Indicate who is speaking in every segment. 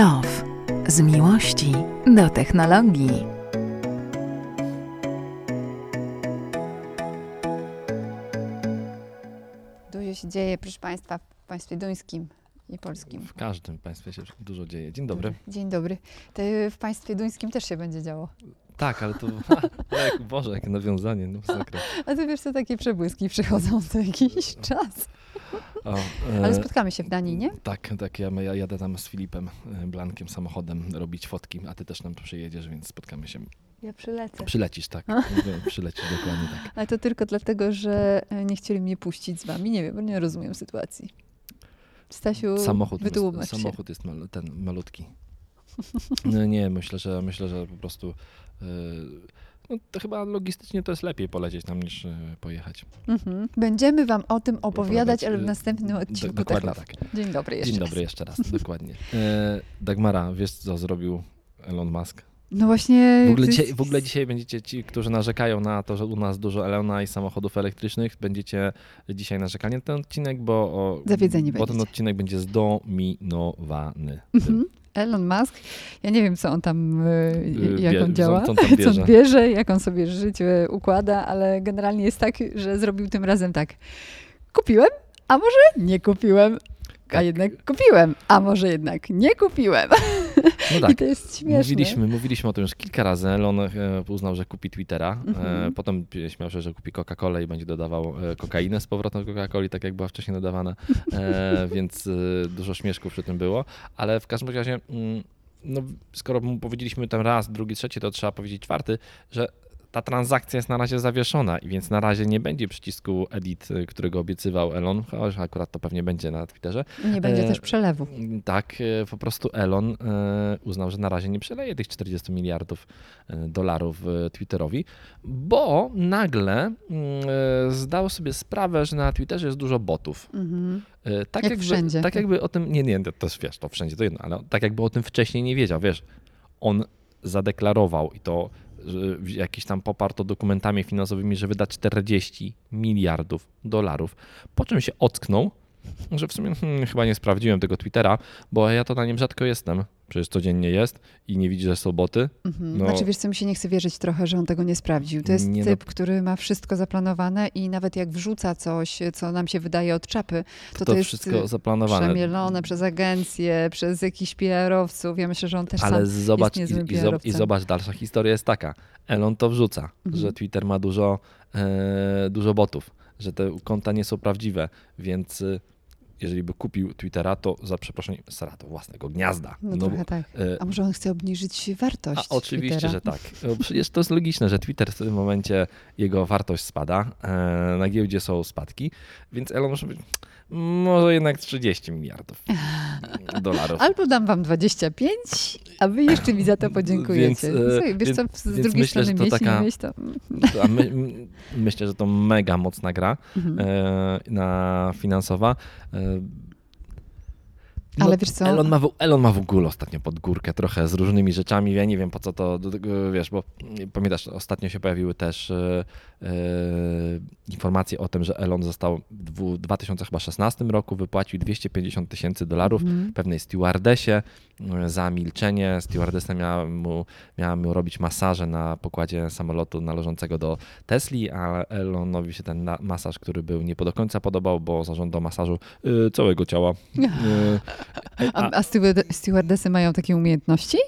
Speaker 1: Love. Z miłości do technologii.
Speaker 2: Dużo się dzieje, proszę Państwa, w państwie duńskim i polskim.
Speaker 3: W każdym państwie się dużo dzieje. Dzień dobry.
Speaker 2: Dzień dobry. To w państwie duńskim też się będzie działo.
Speaker 3: Tak, ale to, jak, Boże, jakie nawiązanie, no masakra.
Speaker 2: A ty wiesz, co takie przebłyski przychodzą co jakiś czas.
Speaker 3: O,
Speaker 2: Ale
Speaker 3: e,
Speaker 2: spotkamy się w Danii, nie?
Speaker 3: Tak, tak, ja, ja jadę tam z Filipem e, Blankiem samochodem robić fotki, a ty też nam przyjedziesz, więc spotkamy się.
Speaker 2: Ja przylecę.
Speaker 3: Przylecisz, tak. Mówię, Przylecisz dokładnie tak.
Speaker 2: Ale to tylko dlatego, że e, nie chcieli mnie puścić z wami. Nie wiem, bo nie rozumiem sytuacji. Stasiu,
Speaker 3: Samochód,
Speaker 2: wytłumacz się.
Speaker 3: samochód jest mal, ten malutki. No, nie, myślę, że myślę, że po prostu e, no, to chyba logistycznie to jest lepiej polecieć tam niż e, pojechać.
Speaker 2: Mhm. Będziemy wam o tym opowiadać, ale w
Speaker 3: y,
Speaker 2: następnym
Speaker 3: Do,
Speaker 2: odcinku
Speaker 3: dokładnie
Speaker 2: Tech Love.
Speaker 3: tak.
Speaker 2: Dzień dobry jeszcze
Speaker 3: Dzień
Speaker 2: raz.
Speaker 3: dobry jeszcze raz, dokładnie. E, Dagmara, wiesz co zrobił Elon Musk?
Speaker 2: No właśnie...
Speaker 3: W ogóle, dzisiaj, w ogóle dzisiaj będziecie ci, którzy narzekają na to, że u nas dużo Elona i samochodów elektrycznych, będziecie dzisiaj narzekali na ten odcinek, bo, o, bo ten odcinek będzie zdominowany.
Speaker 2: Mhm. Elon Musk, ja nie wiem, co on tam, y,
Speaker 3: Y,
Speaker 2: jak on działa,
Speaker 3: co on tam
Speaker 2: co
Speaker 3: bierze.
Speaker 2: on bierze, jak on sobie życie układa, ale generalnie jest tak, że zrobił tym razem tak. Kupiłem, a może nie kupiłem, a
Speaker 3: Tak.
Speaker 2: jednak kupiłem, a może jednak nie kupiłem.
Speaker 3: No
Speaker 2: I
Speaker 3: tak.
Speaker 2: to jest śmieszne.
Speaker 3: Mówiliśmy, mówiliśmy o tym już kilka razy. Elon e, uznał, że kupi Twittera. E,
Speaker 2: Mhm.
Speaker 3: potem śmiał się, że kupi Coca-Colę i będzie dodawał e, kokainę z powrotem do Coca-Coli, tak jak była wcześniej dodawana. Więc dużo śmieszków przy tym było. Ale w każdym razie, mm, no, skoro mu powiedzieliśmy ten raz, drugi, trzeci, to trzeba powiedzieć czwarty, że ta transakcja jest na razie zawieszona i więc na razie nie będzie przycisku edit, e, którego obiecywał Elon, chociaż akurat to pewnie będzie na Twitterze.
Speaker 2: Nie będzie
Speaker 3: E,
Speaker 2: też przelewu.
Speaker 3: Tak, e, po prostu Elon e, uznał, że na razie nie przeleje tych 40 miliardów e, dolarów Twitterowi, bo nagle mm, zdał sobie sprawę, że na Twitterze jest dużo botów.
Speaker 2: Mhm.
Speaker 3: Tak
Speaker 2: Jak
Speaker 3: jakby,
Speaker 2: wszędzie.
Speaker 3: Tak jakby o tym, nie, nie, to też wiesz, to wszędzie to jedno, ale tak jakby o tym wcześniej nie wiedział, wiesz, on zadeklarował i to jakiś tam poparto dokumentami finansowymi, że wyda 40 miliardów dolarów, po czym się ocknął, że w sumie hmm, chyba nie sprawdziłem tego Twittera, bo ja to na nim rzadko jestem, przecież codziennie jest i nie widzi, że są boty.
Speaker 2: Mhm.
Speaker 3: No.
Speaker 2: Znaczy, wiesz co, mi się nie chce wierzyć trochę, że on tego nie sprawdził. To jest
Speaker 3: Nie, no.
Speaker 2: typ, który ma wszystko zaplanowane i nawet jak wrzuca coś, co nam się wydaje od czapy, to
Speaker 3: To,
Speaker 2: to, jest
Speaker 3: wszystko zaplanowane.
Speaker 2: przemielone przez agencje, przez jakichś PR-owców. Ja myślę, że on też
Speaker 3: Ale
Speaker 2: sam
Speaker 3: zobacz, i,
Speaker 2: niezłym
Speaker 3: i, i zobacz, dalsza historia jest taka. Elon to wrzuca,
Speaker 2: Mhm.
Speaker 3: że Twitter ma dużo, e, dużo botów, że te konta nie są prawdziwe, więc e, jeżeli by kupił Twittera, to za przeproszeniem, sra do własnego gniazda.
Speaker 2: No,
Speaker 3: bo,
Speaker 2: trochę tak.
Speaker 3: e,
Speaker 2: A może on chce obniżyć wartość
Speaker 3: a oczywiście,
Speaker 2: Twittera?
Speaker 3: że tak. No, Przecież to jest logiczne, że Twitter w tym momencie jego wartość spada, e, na giełdzie są spadki, więc Elon może powiedzieć, może jednak 30 miliardów dolarów.
Speaker 2: Albo dam wam 25, a wy jeszcze mi za to podziękujecie.
Speaker 3: Więc, e,
Speaker 2: Słuchaj, wiesz
Speaker 3: więc-
Speaker 2: co, z drugiej
Speaker 3: myślę, że
Speaker 2: strony
Speaker 3: to
Speaker 2: mieć,
Speaker 3: taka-
Speaker 2: mieć, to...
Speaker 3: My, myślę, że to mega mocna gra
Speaker 2: Mhm.
Speaker 3: e, na finansowa. E,
Speaker 2: Ale wiesz co?
Speaker 3: Elon ma, w, Elon ma w ogóle ostatnio pod górkę trochę z różnymi rzeczami. Ja nie wiem po co to, wiesz, bo mm, pamiętasz, ostatnio się pojawiły też e, e, informacje o tym, że Elon został w dwu- 2016 roku wypłacił 250 tysięcy dolarów
Speaker 2: Mhm.
Speaker 3: pewnej stewardessie e, za milczenie. Stewardessa miała mu, miała mu robić masaże na pokładzie samolotu należącego do Tesli, a Elonowi się ten masaż, który był nie do końca podobał, bo zażądał masażu e, całego ciała. E,
Speaker 2: A, a steward- stewardessy mają takie umiejętności?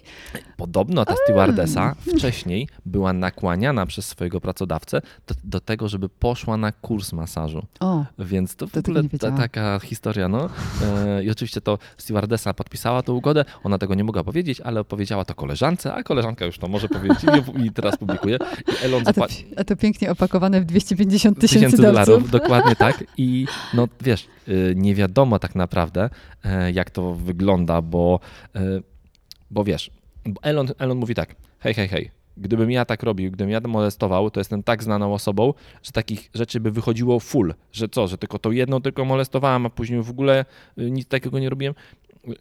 Speaker 3: Podobno ta stewardesa wcześniej była nakłaniana przez swojego pracodawcę do, do tego, żeby poszła na kurs masażu.
Speaker 2: O,
Speaker 3: Więc to w
Speaker 2: To
Speaker 3: ogóle ta, taka historia, no. E, I oczywiście to stewardesa podpisała tę ugodę, ona tego nie mogła powiedzieć, ale powiedziała to koleżance, a koleżanka już to może powiedzieć i, teraz publikuje. I Elon
Speaker 2: a to, a to pięknie opakowane w 250 tysięcy dolarów.
Speaker 3: dokładnie tak. I no wiesz, y, nie wiadomo tak naprawdę, e, jak to wygląda, bo, e, bo wiesz, Elon, Elon mówi tak, hej, hej, hej, gdybym ja tak robił, gdybym ja molestował, to jestem tak znaną osobą, że takich rzeczy by wychodziło full, że co, że tylko to jedną tylko molestowałem, a później w ogóle y, nic takiego nie robiłem.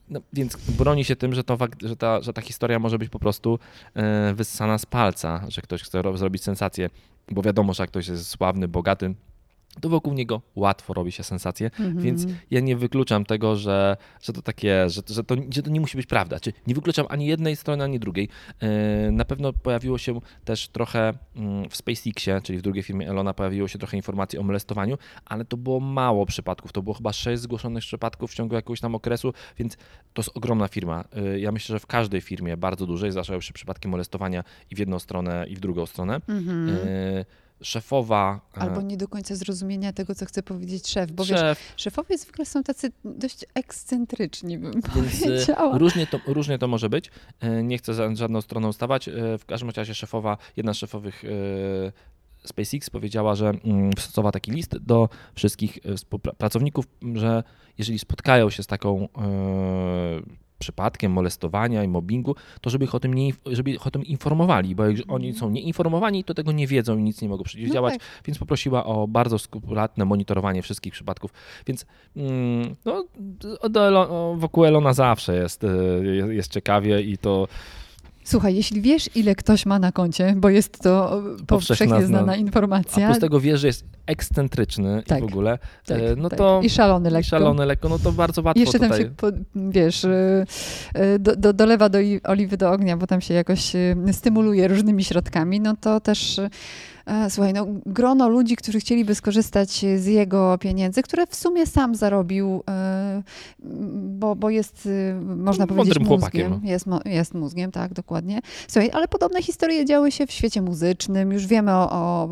Speaker 3: No, więc broni się tym, że, to, że, ta, że ta historia może być po prostu e, wyssana z palca, że ktoś chce ro- zrobić sensację, bo wiadomo, że jak ktoś jest sławny, bogaty, to wokół niego łatwo robi się sensację,
Speaker 2: Mhm.
Speaker 3: więc ja nie wykluczam tego, że, że to takie, że, że, to, że to nie musi być prawda. Czy nie wykluczam ani jednej strony, ani drugiej. Yy, Na pewno pojawiło się też trochę mm, w SpaceXie, czyli w drugiej firmie Elona, pojawiło się trochę informacji o molestowaniu, ale to było mało przypadków. To było chyba sześć zgłoszonych przypadków w ciągu jakiegoś tam okresu, więc to jest ogromna firma. Yy, Ja myślę, że w każdej firmie bardzo dużej zdarzają się przypadki molestowania i w jedną stronę, i w drugą stronę.
Speaker 2: Mhm.
Speaker 3: Yy, Szefowa. e,
Speaker 2: Albo nie do końca zrozumienia tego, co chce powiedzieć szef, bo wiesz,
Speaker 3: szef,
Speaker 2: szefowie zwykle są tacy dość ekscentryczni, bym
Speaker 3: Więc e,
Speaker 2: powiedziała.
Speaker 3: różnie to, różnie to może być. E, Nie chcę za żadną stroną stawać. W każdym razie szefowa, jedna z szefowych SpaceX powiedziała, że mm, wstosowała taki list do wszystkich pracowników, że jeżeli spotkają się z taką przypadkiem molestowania i mobbingu, to żeby ich o tym, nie, żeby ich o tym informowali, bo jak oni są nieinformowani, to tego nie wiedzą i nic nie mogą przeciwdziałać,
Speaker 2: No tak.
Speaker 3: więc poprosiła o bardzo skrupulatne monitorowanie wszystkich przypadków. Więc mm, no, wokół Elona zawsze jest, e, jest ciekawie i to
Speaker 2: Słuchaj, jeśli wiesz, ile ktoś ma na koncie, bo jest to e, powszechnie
Speaker 3: zna-
Speaker 2: znana
Speaker 3: a
Speaker 2: informacja.
Speaker 3: plus tego wiesz, że jest ekscentryczny
Speaker 2: Tak,
Speaker 3: i w ogóle,
Speaker 2: tak,
Speaker 3: e, no
Speaker 2: tak.
Speaker 3: to
Speaker 2: I szalony lekko.
Speaker 3: szalony lekko, no to bardzo łatwo
Speaker 2: I jeszcze tam
Speaker 3: tutaj.
Speaker 2: się, po, wiesz, y, y, do, do, dolewa do i- oliwy do ognia, bo tam się jakoś stymuluje różnymi środkami, no to też, e, słuchaj, no, grono ludzi, którzy chcieliby skorzystać z jego pieniędzy, które w sumie sam zarobił, y, bo, bo jest, można
Speaker 3: No,
Speaker 2: powiedzieć, mózgiem.
Speaker 3: chłopakiem.
Speaker 2: Jest, mo- jest mózgiem, tak, dokładnie. Słuchaj, ale podobne historie działy się w świecie muzycznym, już wiemy o, o,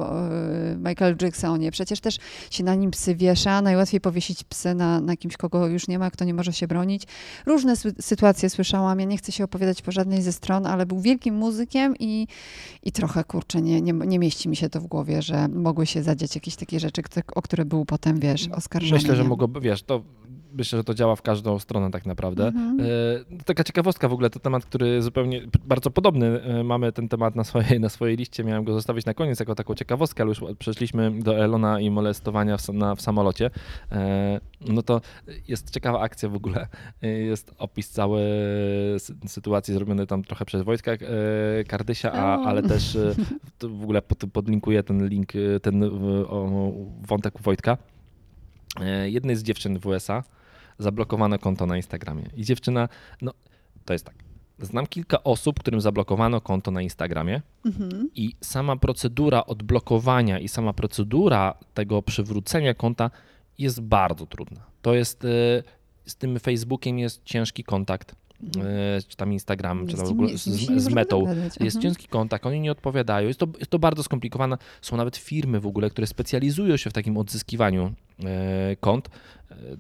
Speaker 2: Michael Jacksonie, przecież też się na nim psy wiesza, najłatwiej powiesić psy na, na kimś, kogo już nie ma, kto nie może się bronić. Różne sy- sytuacje słyszałam, ja nie chcę się opowiadać po żadnej ze stron, ale był wielkim muzykiem i, i trochę, kurczę, nie, nie, nie mieści mi się to w głowie, że mogły się zadziać jakieś takie rzeczy, o które był potem, wiesz, oskarżony.
Speaker 3: Myślę, że mogłoby, wiesz, to myślę, że to działa w każdą stronę tak naprawdę.
Speaker 2: Mhm.
Speaker 3: E, Taka ciekawostka w ogóle, to temat, który zupełnie bardzo podobny. E, Mamy ten temat na swojej, na swojej liście, miałem go zostawić na koniec jako taką ciekawostkę, ale już przeszliśmy do Elona i molestowania w, na, w samolocie. E, No to jest ciekawa akcja w ogóle. Jest opis całej sy- sytuacji zrobiony tam trochę przez Wojtka Kardysia, a, ale też w ogóle pod, podlinkuję ten link, ten wątek Wojtka. Jednej z dziewczyn w USA zablokowano konto na Instagramie. I dziewczyna, no to jest tak. Znam kilka osób, którym zablokowano konto na Instagramie
Speaker 2: Mhm.
Speaker 3: i sama procedura odblokowania i sama procedura tego przywrócenia konta jest bardzo trudna. To jest, e, z tym Facebookiem jest ciężki kontakt, e, czy tam Instagram, czy tam w ogóle z,
Speaker 2: z
Speaker 3: metą. Jest
Speaker 2: Mhm.
Speaker 3: ciężki kontakt, oni nie odpowiadają. Jest to, jest to bardzo skomplikowane. Są nawet firmy w ogóle, które specjalizują się w takim odzyskiwaniu e, kont.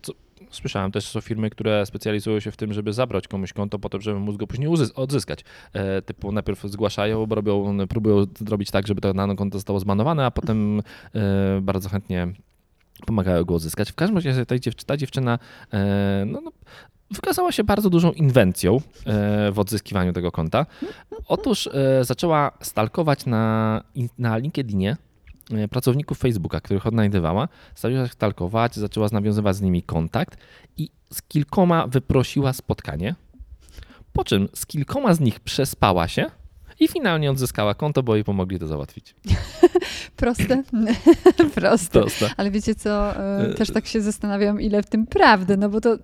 Speaker 3: Co, słyszałem też, są firmy, które specjalizują się w tym, żeby zabrać komuś konto po to, żeby móc go później odzyskać. E, typu najpierw zgłaszają, robią, próbują zrobić tak, żeby to dane konto zostało zbanowane, a potem e, bardzo chętnie pomagają go odzyskać. W każdym razie ta, dziew- ta dziewczyna e, no, no, wykazała się bardzo dużą inwencją e, w odzyskiwaniu tego konta. Otóż e, zaczęła stalkować na, na LinkedInie pracowników Facebooka, których odnajdywała. Zaczęła stalkować, zaczęła nawiązywać z nimi kontakt i z kilkoma wyprosiła spotkanie, po czym z kilkoma z nich przespała się i finalnie odzyskała konto, bo jej pomogli to załatwić.
Speaker 2: Proste? Proste.
Speaker 3: Proste.
Speaker 2: Ale wiecie co, e,
Speaker 3: E,
Speaker 2: też tak się zastanawiam, ile w tym prawdy, no bo to...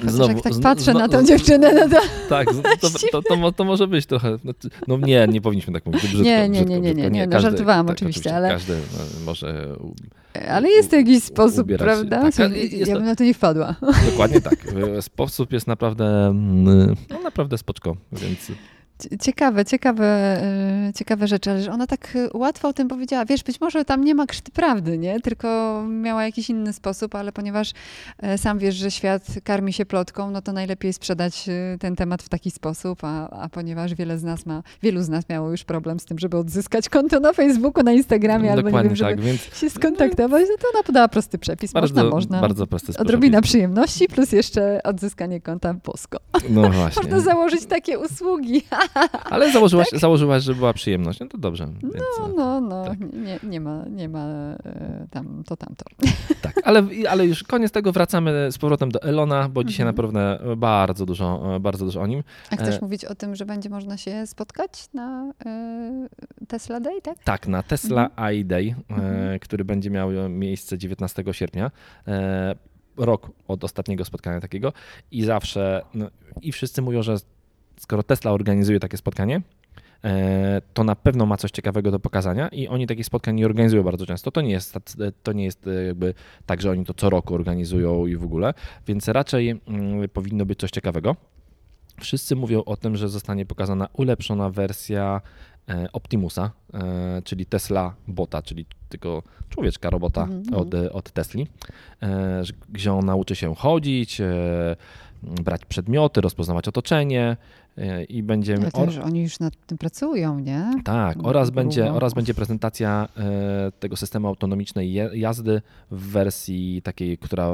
Speaker 3: Znowu-
Speaker 2: jak tak patrzę na tą dziewczynę, no to...
Speaker 3: Tak, to, to, to, mo- to może być trochę. znaczy, No nie, nie powinniśmy tak mówić. Brzydko,
Speaker 2: Nie, nie, nie, nie,
Speaker 3: brzydko.
Speaker 2: nie, no żartowałam oczywiście, ale-
Speaker 3: Każdy no, może.
Speaker 2: Ale jest to jakiś sposób, prawda?
Speaker 3: Tak,
Speaker 2: ja bym na to nie wpadła.
Speaker 3: Dokładnie tak. Sposób jest naprawdę, mm, no naprawdę spoczko, więc
Speaker 2: Ciekawe, ciekawe, e, ciekawe rzeczy, ale że ona tak e, łatwo o tym powiedziała. Wiesz, być może tam nie ma krzty prawdy, nie? Tylko miała jakiś inny sposób, ale ponieważ e, sam wiesz, że świat karmi się plotką, no to najlepiej sprzedać ten temat w taki sposób, a, a ponieważ wiele z nas ma, wielu z nas miało już problem z tym, żeby odzyskać konto na Facebooku, na Instagramie, albo nie wiem, żeby
Speaker 3: tak, więc
Speaker 2: się skontaktować, no to ona podała prosty przepis.
Speaker 3: bardzo,
Speaker 2: można, można.
Speaker 3: bardzo prosty.
Speaker 2: Odrobina przyjemności plus jeszcze odzyskanie konta Posko.
Speaker 3: No właśnie.
Speaker 2: Można założyć takie usługi.
Speaker 3: Ale założyłaś, założyłaś, że była przyjemność. No to dobrze. Więc,
Speaker 2: No, no, no,
Speaker 3: tak.
Speaker 2: nie, nie ma, nie ma e, tam to, tamto.
Speaker 3: Tak, ale, ale już koniec tego, wracamy z powrotem do Elona, bo dzisiaj
Speaker 2: Mhm.
Speaker 3: naprawdę bardzo dużo, bardzo dużo o nim.
Speaker 2: A chcesz
Speaker 3: E,
Speaker 2: mówić o tym, że będzie można się spotkać na e, Tesla Day, tak?
Speaker 3: Tak, na Tesla AI Day,
Speaker 2: Mhm.
Speaker 3: który będzie miał miejsce 19 sierpnia. E, rok od ostatniego spotkania takiego i zawsze, no, i wszyscy mówią, że skoro Tesla organizuje takie spotkanie, e, to na pewno ma coś ciekawego do pokazania i oni takich spotkań nie organizują bardzo często. To nie jest, tac- to nie jest e, jakby tak, że oni to co roku organizują i w ogóle, więc raczej mm, powinno być coś ciekawego. Wszyscy mówią o tym, że zostanie pokazana ulepszona wersja e, Optimusa, e, czyli Tesla Bota, czyli tylko człowieczka robota
Speaker 2: Mhm,
Speaker 3: od, od Tesli, e, że- gdzie on nauczy się chodzić, e, brać przedmioty, rozpoznawać otoczenie e, i będziemy...
Speaker 2: Ale to już, oni już nad tym pracują, nie?
Speaker 3: Tak, oraz będzie, oraz będzie prezentacja e, tego systemu autonomicznej jazdy w wersji takiej, która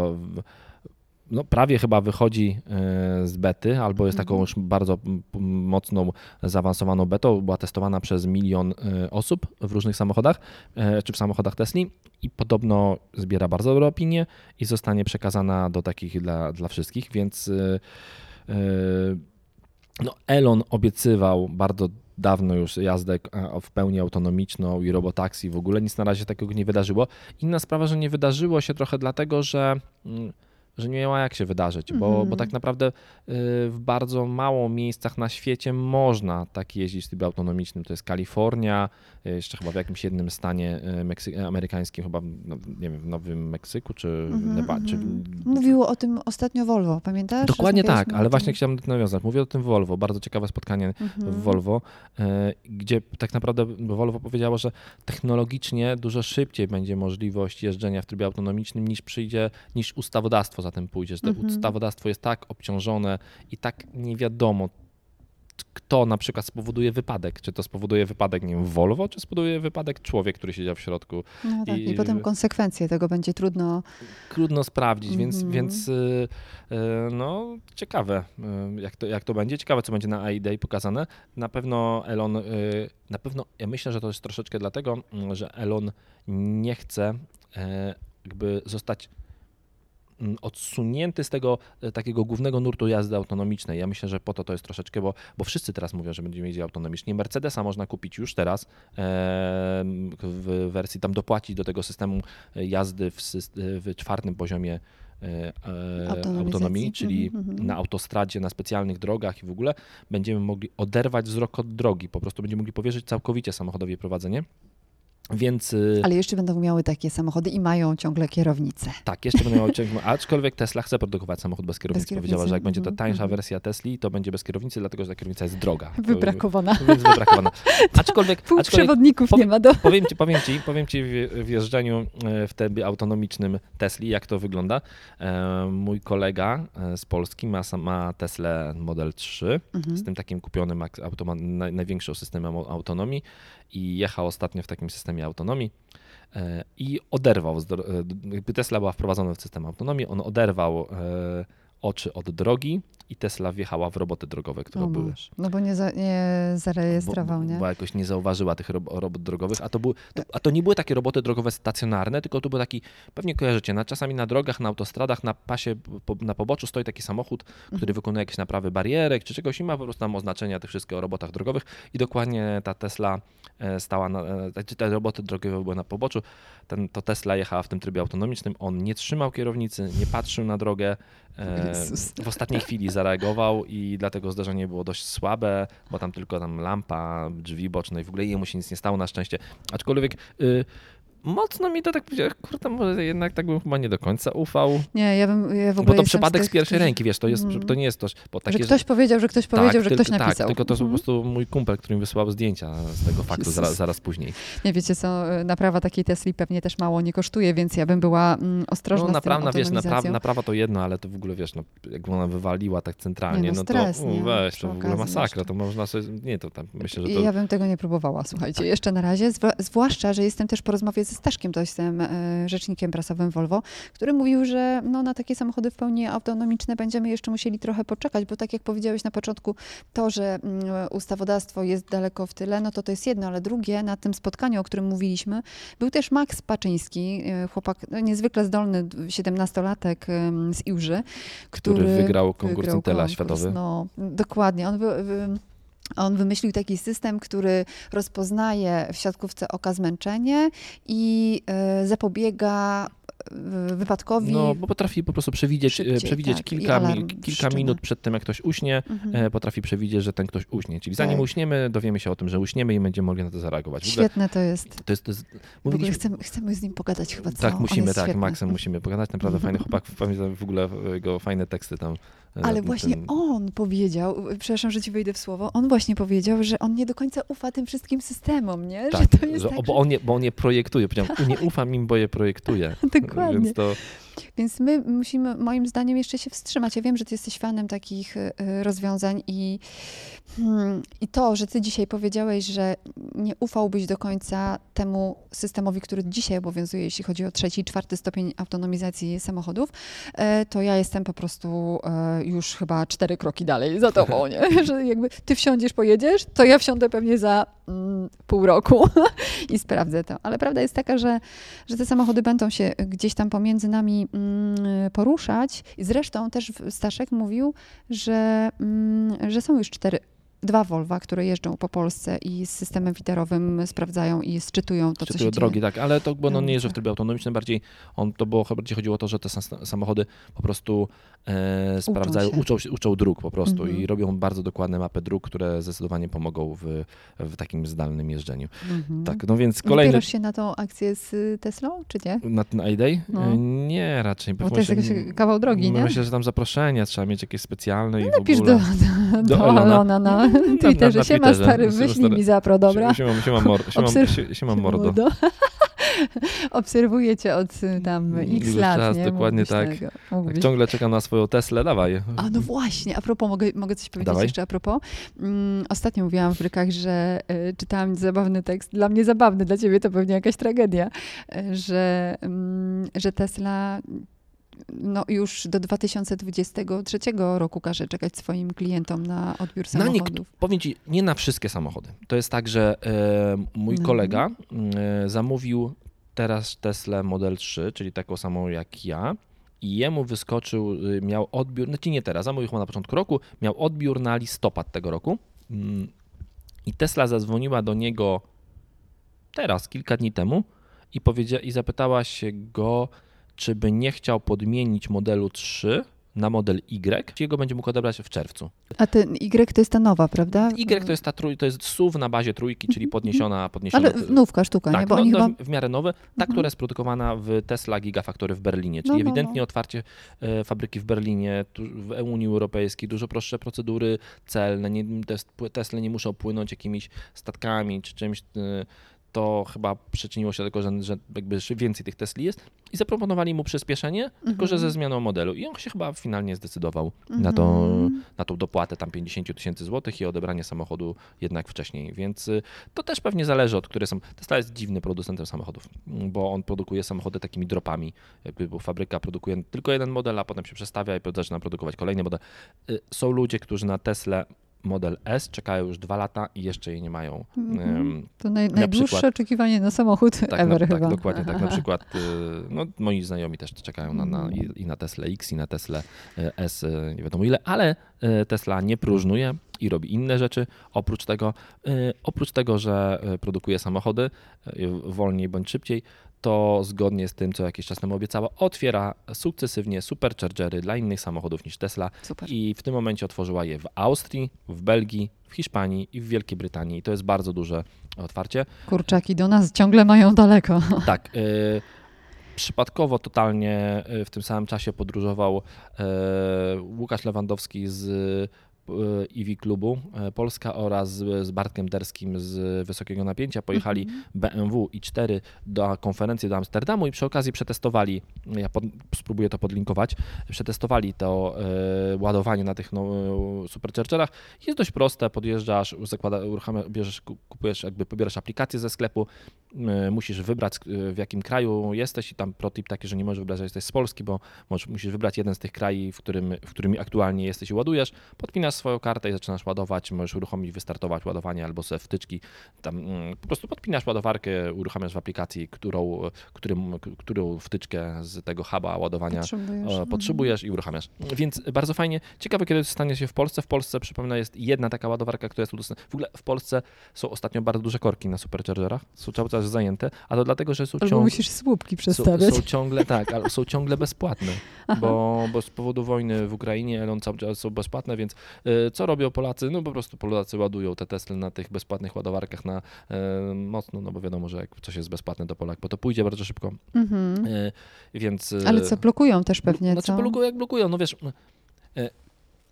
Speaker 3: no, prawie chyba wychodzi e, z bety, albo jest taką
Speaker 2: Mhm.
Speaker 3: już bardzo mocną, zaawansowaną betą. Była testowana przez milion e, osób w różnych samochodach, e, czy w samochodach Tesli i podobno zbiera bardzo dobre opinie i zostanie przekazana do takich dla, dla wszystkich, więc no, Elon obiecywał bardzo dawno już jazdę w pełni autonomiczną i robotaksi w ogóle. Nic na razie takiego nie wydarzyło. Inna sprawa, że nie wydarzyło się trochę dlatego, że, mm, że nie miała jak się wydarzyć, bo,
Speaker 2: Mhm.
Speaker 3: bo tak naprawdę y, w bardzo mało miejscach na świecie można tak jeździć w trybie autonomicznym. To jest Kalifornia, y, jeszcze chyba w jakimś jednym stanie y, Meksy- amerykańskim, chyba no, nie wiem, w Nowym Meksyku czy
Speaker 2: Mhm, mhm.
Speaker 3: w-
Speaker 2: Mówiło o tym ostatnio Volvo, pamiętasz?
Speaker 3: Dokładnie tak, ale właśnie chciałem do tego nawiązać. Mówię o tym Volvo, bardzo ciekawe spotkanie
Speaker 2: Mhm.
Speaker 3: w Volvo, e, gdzie tak naprawdę Volvo powiedziało, że technologicznie dużo szybciej będzie możliwość jeżdżenia w trybie autonomicznym niż przyjdzie, niż ustawodawstwo za tym pójdzie. Że to
Speaker 2: Mhm.
Speaker 3: ustawodawstwo jest tak obciążone i tak nie wiadomo, kto na przykład spowoduje wypadek. Czy to spowoduje wypadek, nie wiem, Volvo, czy spowoduje wypadek człowiek, który siedział w środku.
Speaker 2: No tak, i,
Speaker 3: i-
Speaker 2: potem konsekwencje tego będzie trudno.
Speaker 3: Trudno sprawdzić, więc,
Speaker 2: Mhm.
Speaker 3: więc y, y, no ciekawe y, jak to, jak to będzie, ciekawe co będzie na AI pokazane. Na pewno Elon, na pewno ja myślę, że to jest troszeczkę dlatego, mm, że Elon nie chce jakby zostać mm, odsunięty z tego e, takiego głównego nurtu jazdy autonomicznej. Ja myślę, że po to to jest troszeczkę, bo, bo wszyscy teraz mówią, że będziemy jeździć autonomicznie. Mercedesa można kupić już teraz e, w wersji, tam dopłacić do tego systemu jazdy w, syst- w czwartym poziomie e, e, autonomii, czyli
Speaker 2: Mhm, mhm.
Speaker 3: na autostradzie, na specjalnych drogach i w ogóle będziemy mogli oderwać wzrok od drogi. Po prostu będziemy mogli powierzyć całkowicie samochodowi prowadzenie. Więc y,
Speaker 2: Ale jeszcze będą miały takie samochody i mają ciągle kierownicę.
Speaker 3: tak, jeszcze będę miał ciąg, aczkolwiek Tesla chce produkować samochód bez kierownicy.
Speaker 2: kierownicy,
Speaker 3: Powiedziała, że jak będzie to
Speaker 2: mhm,
Speaker 3: tańsza
Speaker 2: mhm.
Speaker 3: wersja Tesli, to będzie bez kierownicy, dlatego że ta kierownica jest droga.
Speaker 2: Wybrakowana.
Speaker 3: Więc wybrakowana. Aczkolwiek,
Speaker 2: Pół
Speaker 3: aczkolwiek
Speaker 2: przewodników
Speaker 3: powie-
Speaker 2: nie ma do.
Speaker 3: powiem ci, powiem ci, powiem ci w, w jeżdżeniu e, w trybie autonomicznym Tesli, jak to wygląda. E, Mój kolega e, z Polski ma, ma Tesla Model 3
Speaker 2: Mhm.
Speaker 3: z tym takim kupionym automa- naj, największym systemem au- autonomii i jechał ostatnio w takim systemie autonomii e, i oderwał, e, jakby Tesla była wprowadzona w system autonomii, on oderwał e, oczy od drogi i Tesla wjechała w roboty drogowe, które
Speaker 2: O,
Speaker 3: były.
Speaker 2: No bo nie, za, nie zarejestrował,
Speaker 3: bo,
Speaker 2: nie?
Speaker 3: Bo jakoś nie zauważyła tych rob, robot drogowych, a to, był, to, a to nie były takie roboty drogowe stacjonarne, tylko to był taki, pewnie kojarzycie, na, czasami na drogach, na autostradach, na pasie, po, na poboczu stoi taki samochód, który
Speaker 2: Mhm.
Speaker 3: wykonuje jakieś naprawy barierek czy czegoś i ma po prostu tam oznaczenia tych wszystkich o robotach drogowych i dokładnie ta Tesla e, stała, na, e, czy te roboty drogowe były na poboczu, ten, to Tesla jechała w tym trybie autonomicznym, on nie trzymał kierownicy, nie patrzył na drogę, e, w ostatniej chwili zareagował i dlatego zdarzenie było dość słabe, bo tam tylko tam lampa, drzwi boczne i w ogóle jemu się nic nie stało na szczęście. Aczkolwiek y, mocno mi to tak powiedział, kurde, może jednak tak bym chyba nie do końca ufał.
Speaker 2: Nie, ja bym ja w ogóle
Speaker 3: Bo to przypadek z
Speaker 2: tych,
Speaker 3: pierwszej
Speaker 2: którzy-
Speaker 3: ręki, wiesz, to, jest,
Speaker 2: Mm.
Speaker 3: to nie jest to, bo takie,
Speaker 2: że ktoś powiedział, że ktoś
Speaker 3: tak,
Speaker 2: powiedział, że ktoś napisał.
Speaker 3: Tak, tylko to jest po
Speaker 2: Mhm.
Speaker 3: prostu mój kumpel, który mi wysłał zdjęcia z tego faktu zaraz, zaraz później.
Speaker 2: Nie wiecie co, naprawa takiej Tesli pewnie też mało nie kosztuje, więc ja bym była mm, ostrożna
Speaker 3: No
Speaker 2: z
Speaker 3: naprawa, wiesz, naprawa, naprawa to jedno, ale to w ogóle, wiesz, no, jak ona wywaliła tak centralnie,
Speaker 2: Nie, no
Speaker 3: no,
Speaker 2: stres,
Speaker 3: to u, weź, to w ogóle masakra, to można sobie, nie, to tam, myślę, że to...
Speaker 2: Ja bym tego nie próbowała, słuchajcie, jeszcze na razie, zwłaszcza, że jestem też po rozmowie z ze Staszkiem Tośsem, e, rzecznikiem prasowym Volvo, który mówił, że no, na takie samochody w pełni autonomiczne będziemy jeszcze musieli trochę poczekać, bo tak jak powiedziałeś na początku, to, że mm, ustawodawstwo jest daleko w tyle, no to to jest jedno, ale drugie, na tym spotkaniu, o którym mówiliśmy, był też Max Paczyński, e, chłopak no, niezwykle zdolny, 17-latek em, z Iłży, który,
Speaker 3: Który wygrał konkurs Intela światowy.
Speaker 2: No, dokładnie. On wy, on wymyślił taki system, który rozpoznaje w siatkówce oka zmęczenie i e, zapobiega wypadkowi.
Speaker 3: No, bo potrafi po prostu przewidzieć,
Speaker 2: Szybciej,
Speaker 3: e, przewidzieć
Speaker 2: tak,
Speaker 3: kilka, mi- kilka minut przed tym, jak ktoś uśnie,
Speaker 2: Mhm.
Speaker 3: e, potrafi przewidzieć, że ten ktoś uśnie. Czyli zanim
Speaker 2: Tak.
Speaker 3: uśniemy, dowiemy się o tym, że uśniemy i będziemy mogli na to zareagować. Ogóle
Speaker 2: Świetne to jest.
Speaker 3: to jest, to jest, mówiliśmy,
Speaker 2: chcemy, chcemy z nim pogadać chyba co?
Speaker 3: tak, musimy, tak,
Speaker 2: świetny.
Speaker 3: Maxem musimy pogadać. Naprawdę fajny chłopak, pamiętam w ogóle jego fajne teksty tam. e,
Speaker 2: Ale właśnie
Speaker 3: ten-
Speaker 2: on powiedział, przepraszam, że ci wejdę w słowo, on właśnie powiedział, że on nie do końca ufa tym wszystkim systemom, nie?
Speaker 3: Tak,
Speaker 2: że to jest
Speaker 3: że,
Speaker 2: tak,
Speaker 3: bo, on nie, bo on je projektuje. Powiedziałem, nie ufam im, bo je projektuje.
Speaker 2: Dokładnie.
Speaker 3: Więc to
Speaker 2: Więc my musimy, moim zdaniem, jeszcze się wstrzymać. Ja wiem, że ty jesteś fanem takich y, rozwiązań i, hmm, i to, że ty dzisiaj powiedziałeś, że nie ufałbyś do końca temu systemowi, który dzisiaj obowiązuje, jeśli chodzi o trzeci i czwarty stopień autonomizacji samochodów, e, to ja jestem po prostu e, już chyba cztery kroki dalej za tobą, nie? Że jakby ty wsiądziesz, pojedziesz, to ja wsiądę pewnie za mm, pół roku i sprawdzę to. Ale prawda jest taka, że że te samochody będą się gdzieś tam pomiędzy nami mm, poruszać. I zresztą też Staszek mówił, że, mm, że są już cztery, dwa Volva, które jeżdżą po Polsce i z systemem widerowym sprawdzają i sczytują to, co
Speaker 3: Czytują
Speaker 2: się
Speaker 3: drogi,
Speaker 2: dzieje.
Speaker 3: tak, ale to bo no, nie jeżdżą w
Speaker 2: ulicach.
Speaker 3: trybie autonomicznym, bardziej on, to było, bardziej chodziło o to, że te sam- samochody po prostu e, sprawdzają, uczą, się, uczą dróg po prostu
Speaker 2: Mhm.
Speaker 3: i robią bardzo dokładne mapy dróg, które zdecydowanie pomogą w, w takim zdalnym jeżdżeniu.
Speaker 2: Mhm.
Speaker 3: Tak, no więc kolejny...
Speaker 2: Wybierasz się na tą akcję z y, Teslą, czy nie?
Speaker 3: Na ten iDay?
Speaker 2: No.
Speaker 3: E, Nie, raczej.
Speaker 2: Bo to jest jakiś kawał drogi, nie?
Speaker 3: Myślę, że tam zaproszenia trzeba mieć jakieś specjalne i w
Speaker 2: Napisz
Speaker 3: ogóle...
Speaker 2: do, do,
Speaker 3: Do
Speaker 2: do
Speaker 3: Elona.
Speaker 2: Alona na
Speaker 3: Na- na
Speaker 2: Twitterze. Siema
Speaker 3: Twitterze.
Speaker 2: stary, wyślij mi zapro, dobra?
Speaker 3: Siema, siema, mor, siema,
Speaker 2: Obserw-
Speaker 3: sie- siema mordo.
Speaker 2: Obserwuję cię od y, tam x
Speaker 3: Iluś
Speaker 2: lat,
Speaker 3: czas,
Speaker 2: nie?
Speaker 3: dokładnie tak.
Speaker 2: tego-
Speaker 3: Tak ciągle czekam na swoją Teslę, dawaj.
Speaker 2: A no właśnie, a propos, mogę, mogę coś powiedzieć
Speaker 3: Dawaj.
Speaker 2: jeszcze a propos? Mm, ostatnio mówiłam w Brykach, że y, czytałam zabawny tekst, dla mnie zabawny, dla ciebie to pewnie jakaś tragedia, y, że, mm, że Tesla no, już do 2023 roku każe czekać swoim klientom na odbiór
Speaker 3: Na niek-
Speaker 2: samochodów.
Speaker 3: powiem ci, nie na wszystkie samochody. To jest tak, że e, mój
Speaker 2: No.
Speaker 3: kolega e, zamówił teraz Tesla Model 3, czyli taką samą jak ja. I jemu wyskoczył, y, miał odbiór, znaczy nie teraz, zamówił chyba na początku roku, miał odbiór na listopad tego roku. Mm, I Tesla zadzwoniła do niego teraz, kilka dni temu i, powiedzia- i zapytała się go, czy by nie chciał podmienić modelu 3 na model Y, czy jego będzie mógł odebrać w czerwcu.
Speaker 2: A ten Y to jest ta nowa, prawda?
Speaker 3: Y to jest ta trój, to jest SUV na bazie trójki, czyli podniesiona, podniesiona.
Speaker 2: Ale nówka sztuka,
Speaker 3: tak,
Speaker 2: nie? Bo
Speaker 3: no,
Speaker 2: oni
Speaker 3: no,
Speaker 2: chyba...
Speaker 3: w miarę nowe, ta,
Speaker 2: Mhm.
Speaker 3: która jest produkowana w Tesla Gigafactory w Berlinie, czyli
Speaker 2: No, no,
Speaker 3: ewidentnie
Speaker 2: no.
Speaker 3: otwarcie e, fabryki w Berlinie, w Unii Europejskiej, dużo prostsze procedury celne, nie, te, Tesla nie muszą płynąć jakimiś statkami czy czymś, e, to chyba przyczyniło się do tego, że, że jakby więcej tych Tesli jest i zaproponowali mu przyspieszenie, tylko że ze zmianą modelu i on się chyba finalnie zdecydował na, to,
Speaker 2: Mhm.
Speaker 3: na tą dopłatę tam 50 tysięcy złotych i odebranie samochodu jednak wcześniej, więc y, to też pewnie zależy od które są. Tesla jest dziwny producentem samochodów, bo on produkuje samochody takimi dropami, jakby bo fabryka produkuje tylko jeden model, a potem się przestawia i zaczyna produkować kolejny model. Y, Są ludzie, którzy na Tesla Model S czekają już dwa lata i jeszcze jej nie mają.
Speaker 2: Mhm. To naj,
Speaker 3: Na
Speaker 2: najdłuższe
Speaker 3: przykład-
Speaker 2: oczekiwanie na samochód
Speaker 3: tak,
Speaker 2: ever
Speaker 3: na,
Speaker 2: chyba.
Speaker 3: tak, dokładnie tak. Na przykład y, no, moi znajomi też czekają na, na, i, i na Tesla X, i na Tesla y, S, y, nie wiadomo ile, ale Tesla nie próżnuje i robi inne rzeczy. Oprócz tego, oprócz tego że produkuje samochody wolniej bądź szybciej, to zgodnie z tym, co jakiś czas temu obiecała, otwiera sukcesywnie superchargery dla innych samochodów niż Tesla
Speaker 2: Super.
Speaker 3: i w tym momencie otworzyła je w Austrii, w Belgii, w Hiszpanii i w Wielkiej Brytanii. I to jest bardzo duże otwarcie.
Speaker 2: Kurczaki do nas ciągle mają daleko.
Speaker 3: Tak. y, przypadkowo totalnie y, w tym samym czasie podróżował y, Łukasz Lewandowski z EV Klubu Polska oraz z Bartkiem Derskim z Wysokiego Napięcia pojechali
Speaker 2: Mhm.
Speaker 3: BMW i 4 do konferencji do Amsterdamu i przy okazji przetestowali, ja pod, spróbuję to podlinkować, przetestowali to e, ładowanie na tych no, superchargerach. Jest dość proste, podjeżdżasz, zakłada, bierzesz, ku- kupujesz, jakby pobierasz aplikację ze sklepu, e, musisz wybrać e, w jakim kraju jesteś i tam protip taki, że nie możesz wybrać, że jesteś z Polski, bo możesz, musisz wybrać jeden z tych krajów, w którym, w którym aktualnie jesteś i ładujesz, podpinasz swoją kartę i zaczynasz ładować, możesz uruchomić, wystartować ładowanie albo sobie wtyczki, tam mm, po prostu podpinasz ładowarkę, uruchamiasz w aplikacji, którą, którym, którą wtyczkę z tego huba ładowania
Speaker 2: Potrzebujesz.
Speaker 3: e, potrzebujesz i uruchamiasz. Więc bardzo fajnie. Ciekawe, kiedy to stanie się w Polsce. W Polsce, przypomnę, jest jedna taka ładowarka, która jest udostępniona. W ogóle w Polsce są ostatnio bardzo duże korki na superchargerach. Są cały czas zajęte, a to dlatego, że są ciągle...
Speaker 2: musisz słupki
Speaker 3: Są,
Speaker 2: przestawiać.
Speaker 3: są ciągle tak, ale są ciągle bezpłatne, bo, bo z powodu wojny w Ukrainie Elon cały czas są bezpłatne, więc co robią Polacy? No po prostu Polacy ładują te Tesla na tych bezpłatnych ładowarkach na y, mocno, no bo wiadomo, że jak coś jest bezpłatne to Polak, bo to pójdzie bardzo szybko,
Speaker 2: Mhm.
Speaker 3: y, więc...
Speaker 2: Ale co, blokują też pewnie,
Speaker 3: Znaczy
Speaker 2: co?
Speaker 3: blokują jak blokują, no wiesz, e,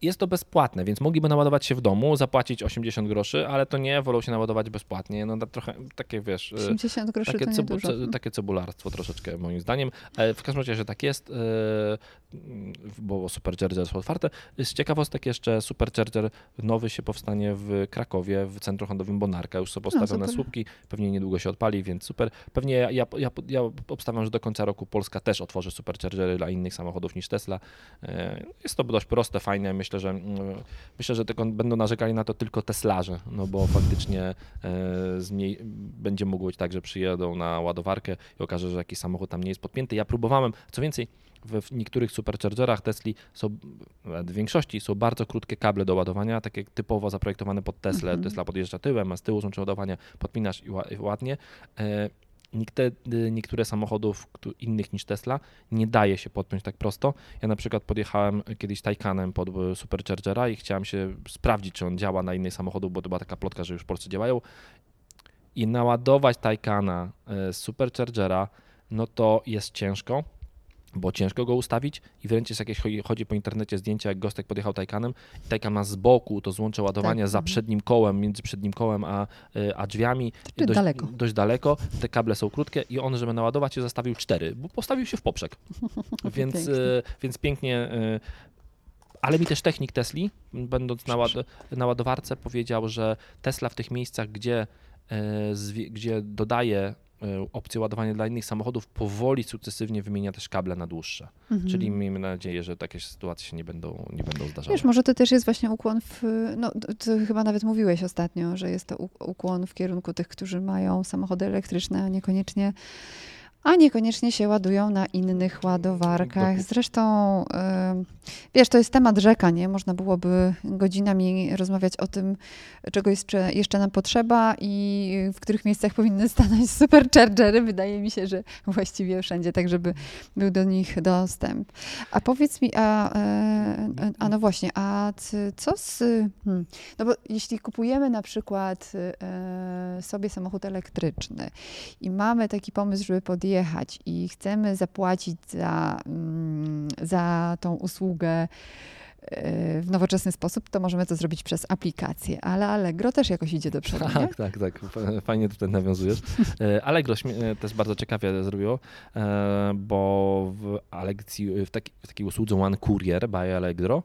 Speaker 3: jest to bezpłatne, więc mogliby naładować się w domu, zapłacić 80 groszy, ale to nie, wolą się naładować bezpłatnie, no trochę takie wiesz... e,
Speaker 2: 80 groszy
Speaker 3: Takie,
Speaker 2: to
Speaker 3: cebu, ce, takie cebularstwo troszeczkę moim zdaniem. Ale w każdym razie, że tak jest, e, bo Supercharger są otwarte. Z ciekawostek jeszcze Supercharger nowy się powstanie w Krakowie, w centrum handlowym Bonarka. Już są postawione
Speaker 2: super.
Speaker 3: słupki, pewnie niedługo się odpali, więc super. Pewnie ja, ja, ja, ja obstawiam, że do końca roku Polska też otworzy Superchargery dla innych samochodów niż Tesla. E, Jest to dość proste, fajne. Myślę, że mm, myślę, że tylko będą narzekali na to tylko Teslarze, no bo faktycznie e, będzie mogło być tak, że przyjedą na ładowarkę i okaże, że jakiś samochód tam nie jest podpięty. Ja próbowałem, co więcej, w niektórych superchargerach Tesli są, w większości są bardzo krótkie kable do ładowania, takie typowo zaprojektowane pod Teslę.
Speaker 2: Mhm.
Speaker 3: Tesla podjeżdża tyłem, a z tyłu łączy ładowania, podpinasz i ła- i ładnie. Niestety niektóre samochodów innych niż Tesla nie daje się podpiąć tak prosto. Ja na przykład podjechałem kiedyś Taycanem pod e, Superchargera i chciałem się sprawdzić, czy on działa na innych samochodach, bo to była taka plotka, że już w Polsce działają. I naładować Taycana e, z Superchargera, no to jest ciężko, bo ciężko go ustawić i wręcz jest jakieś, chodzi- po internecie zdjęcia, jak Gostek podjechał Taycanem. Taycan ma z boku to złącze ładowania
Speaker 2: Tak,
Speaker 3: za przednim kołem, między przednim kołem a, e, a drzwiami. Dość,
Speaker 2: daleko.
Speaker 3: dość daleko. Te kable są krótkie i on, żeby naładować się, zostawił cztery, bo postawił się w poprzek. więc,
Speaker 2: Pięknie.
Speaker 3: e, więc pięknie. e, Ale mi też technik Tesli, będąc na, ład, na ładowarce, powiedział, że Tesla w tych miejscach, gdzie, e, gdzie dodaje e, opcję ładowania dla innych samochodów, powoli, sukcesywnie wymienia też kable na dłuższe.
Speaker 2: Mhm.
Speaker 3: Czyli miejmy nadzieję, że takie sytuacje się nie będą, nie będą zdarzały.
Speaker 2: Wiesz, może to też jest właśnie ukłon w, no to chyba nawet mówiłeś ostatnio, że jest to ukłon w kierunku tych, którzy mają samochody elektryczne, a niekoniecznie, a niekoniecznie się ładują na innych ładowarkach. Zresztą, em, wiesz, to jest temat rzeka, nie? Można byłoby godzinami rozmawiać o tym, czego jeszcze, jeszcze nam potrzeba i w których miejscach powinny stanąć superchargery. Wydaje mi się, że właściwie wszędzie, tak żeby był do nich dostęp. A powiedz mi, a, e, a no właśnie, a co z. Hmm, no bo jeśli kupujemy na przykład e, sobie samochód elektryczny i mamy taki pomysł, żeby podjechać i chcemy zapłacić za, mm, za tą usługę e, w nowoczesny sposób, to możemy to zrobić przez aplikację, ale Allegro też jakoś idzie do przodu?
Speaker 3: Tak, tak, tak. Fajnie tutaj nawiązujesz. E, Allegro e, też bardzo ciekawie zrobiło, bo w, Allegcji, w, taki, w takiej usłudze One Courier by Allegro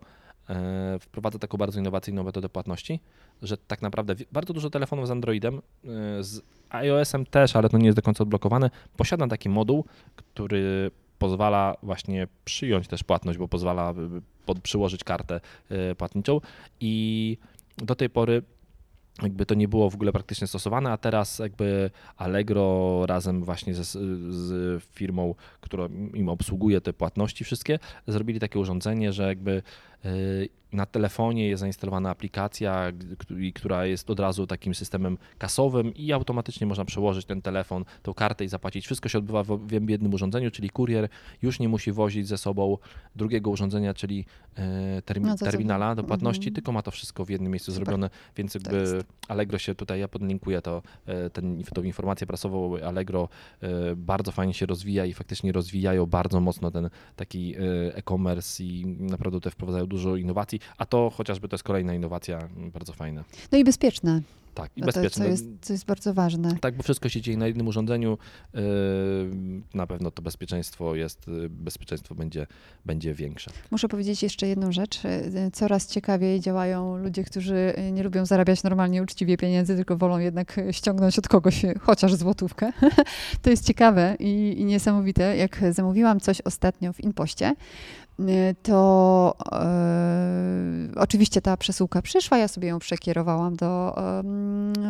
Speaker 3: wprowadza taką bardzo innowacyjną metodę płatności, że tak naprawdę bardzo dużo telefonów z Androidem, e, z iOS-em też, ale to nie jest do końca odblokowane, posiada taki moduł, który pozwala właśnie przyjąć też płatność, bo pozwala y, pod, przyłożyć kartę płatniczą. I do tej pory jakby to nie było w ogóle praktycznie stosowane, a teraz jakby Allegro razem właśnie ze, z firmą, która im obsługuje te płatności wszystkie, zrobili takie urządzenie, że jakby na telefonie jest zainstalowana aplikacja, która jest od razu takim systemem kasowym i automatycznie można przełożyć ten telefon, tą kartę i zapłacić. Wszystko się odbywa w jednym urządzeniu, czyli kurier już nie musi wozić ze sobą drugiego urządzenia, czyli e, termi-
Speaker 2: No
Speaker 3: terminala do płatności,
Speaker 2: mhm.
Speaker 3: tylko ma to wszystko w jednym miejscu
Speaker 2: Super.
Speaker 3: zrobione, więc jakby. Allegro się tutaj, ja podlinkuję to, e, ten, tą informację prasową, Allegro bardzo fajnie się rozwija i faktycznie rozwijają bardzo mocno ten taki e-commerce i naprawdę tutaj wprowadzają dużo innowacji. a to chociażby to jest kolejna innowacja mm, bardzo fajna.
Speaker 2: No i bezpieczne.
Speaker 3: Tak, i
Speaker 2: to,
Speaker 3: bezpieczne.
Speaker 2: co, jest, co jest bardzo ważne.
Speaker 3: Tak, bo wszystko się dzieje na jednym urządzeniu. Yy, Na pewno to bezpieczeństwo jest, yy, bezpieczeństwo będzie, będzie większe.
Speaker 2: Muszę powiedzieć jeszcze jedną rzecz. E, Coraz ciekawiej działają ludzie, którzy nie lubią zarabiać normalnie, uczciwie pieniędzy, tylko wolą jednak ściągnąć od kogoś chociaż złotówkę. To jest ciekawe i, i niesamowite. Jak zamówiłam coś ostatnio w Inpoście, to e, oczywiście ta przesyłka przyszła, ja sobie ją przekierowałam do,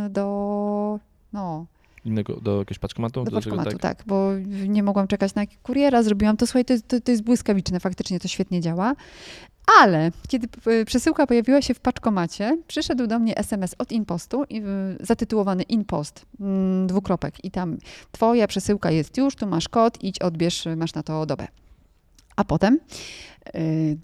Speaker 2: do no,
Speaker 3: Innego, do jakiegoś paczkomatu?
Speaker 2: do
Speaker 3: Dlaczego
Speaker 2: paczkomatu, tak? bo nie mogłam czekać na kuriera, zrobiłam to, słuchaj, to, jest- to, to jest błyskawiczne, faktycznie to świetnie działa. Ale kiedy p- przesyłka pojawiła się w paczkomacie, przyszedł do mnie SMS od Inpostu, zatytułowany Inpost, mm, dwukropek i tam twoja przesyłka jest już, tu masz kod, idź odbierz, masz na to dobę. A potem, y,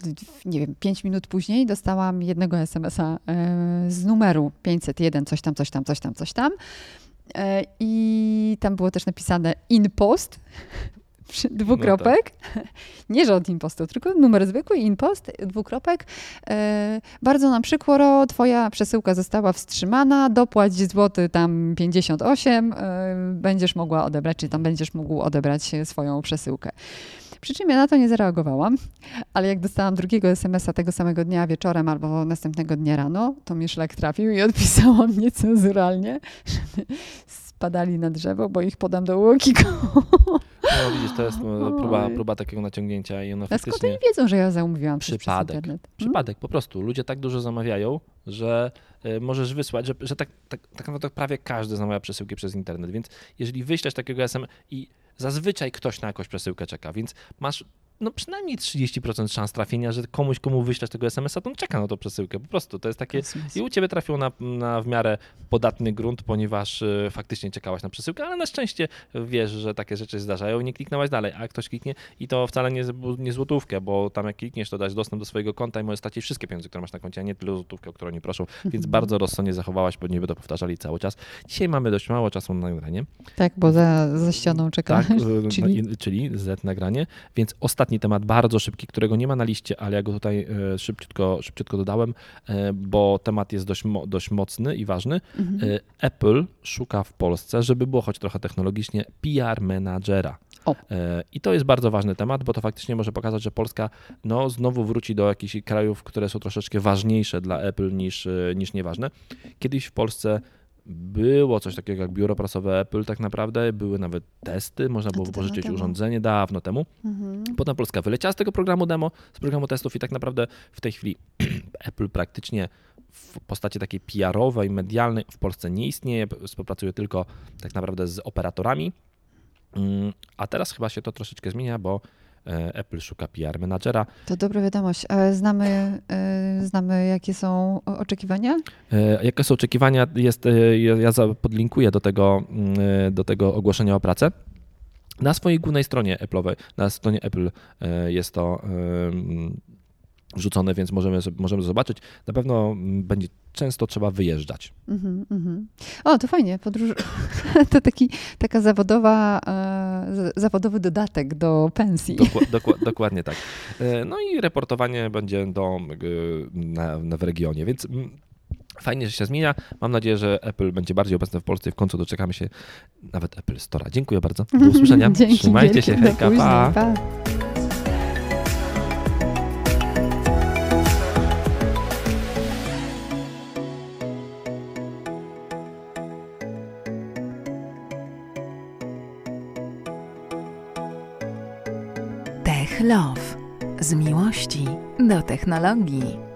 Speaker 2: nie wiem, pięć minut później dostałam jednego SMS-a y, z numeru 501, coś tam, coś tam, coś tam, coś tam. E, I tam było też napisane InPost, przy- dwukropek. Nie, że od InPostu, tylko numer zwykły, InPost, dwukropek. E, Bardzo nam przykro, twoja przesyłka została wstrzymana, dopłać złoty tam 58, e, będziesz mogła odebrać, czy tam będziesz mógł odebrać swoją przesyłkę. Przy czym ja na to nie zareagowałam, ale jak dostałam drugiego SMS-a tego samego dnia wieczorem albo następnego dnia rano, to mnie szlak trafił i odpisałam niecenzuralnie, żeby spadali na drzewo, bo ich podam do łokiku.
Speaker 3: No widzisz, to jest e, próba, próba takiego naciągnięcia i ona
Speaker 2: A skąd
Speaker 3: faktycznie...
Speaker 2: oni wiedzą, że ja zamówiłam
Speaker 3: Przypadek.
Speaker 2: przez internet? Hmm?
Speaker 3: Przypadek, po prostu. Ludzie tak dużo zamawiają, że e, możesz wysłać, że, że tak, tak, tak naprawdę prawie każdy zamawia przesyłki przez internet, więc jeżeli wyślesz takiego SMS i zazwyczaj ktoś na jakąś przesyłkę czeka, więc masz no przynajmniej 30% szans trafienia, że komuś, komu wyślesz tego SMS-a, to on czeka na tą przesyłkę. Po prostu to jest takie... I u ciebie trafiło na, na w miarę podatny grunt, ponieważ e, faktycznie czekałaś na przesyłkę, ale na szczęście wiesz, że takie rzeczy zdarzają i nie kliknęłaś dalej, a ktoś kliknie i to wcale nie, nie złotówkę, bo tam jak klikniesz, to dać dostęp do swojego konta i możesz stracić wszystkie pieniądze, które masz na koncie, a nie tylko złotówkę, o którą nie proszą, więc bardzo rozsądnie zachowałaś, bo nie będę powtarzali cały czas. Dzisiaj mamy dość mało czasu na nagranie.
Speaker 2: Tak, bo za, za ścianą czeka.
Speaker 3: Tak, e,
Speaker 2: Czyli?
Speaker 3: czyli Z nagranie. Więc ostatni temat, bardzo szybki, którego nie ma na liście, ale ja go tutaj e, szybciutko, szybciutko dodałem, e, bo temat jest dość, dość mocny i ważny.
Speaker 2: Mhm.
Speaker 3: E, Apple szuka w Polsce, żeby było choć trochę technologicznie, PR menadżera.
Speaker 2: O.
Speaker 3: I to jest bardzo ważny temat, bo to faktycznie może pokazać, że Polska no, znowu wróci do jakichś krajów, które są troszeczkę ważniejsze dla Apple niż, niż nieważne. Kiedyś w Polsce było coś takiego jak biuro prasowe Apple, tak naprawdę. Były nawet testy, można było
Speaker 2: to dawno
Speaker 3: pożyczyć
Speaker 2: temu.
Speaker 3: urządzenie dawno temu.
Speaker 2: Mhm.
Speaker 3: Potem Polska wyleciała z tego programu demo, z programu testów i tak naprawdę w tej chwili Apple praktycznie w postaci takiej PR-owej, medialnej w Polsce nie istnieje, współpracuje tylko tak naprawdę z operatorami. Mm, A teraz chyba się to troszeczkę zmienia, bo Apple szuka PR menadżera.
Speaker 2: To dobra wiadomość. A znamy, e, znamy, jakie są oczekiwania?
Speaker 3: E, Jakie są oczekiwania? Jest, e, ja podlinkuję do tego, mm, e, do tego ogłoszenia o pracę. Na swojej głównej stronie Apple'owej, na stronie Apple e, jest to em, wrzucone, więc możemy, możemy zobaczyć. Na pewno mm, będzie często trzeba wyjeżdżać.
Speaker 2: Mhm, mhm. O, to fajnie. Podróż... to taki, taka zawodowa, e, zawodowy dodatek do pensji.
Speaker 3: Dokła, dokła, dokładnie tak. E, No i reportowanie będzie do, e, na, na w regionie, więc mm, fajnie, że się zmienia. Mam nadzieję, że Apple będzie bardziej obecne w Polsce i w końcu doczekamy się nawet Apple Store'a. Dziękuję bardzo. Do usłyszenia.
Speaker 2: Dzięki
Speaker 3: Trzymajcie
Speaker 2: wielkie,
Speaker 3: się. Hejka, pa.
Speaker 2: pa.
Speaker 1: Do technologii.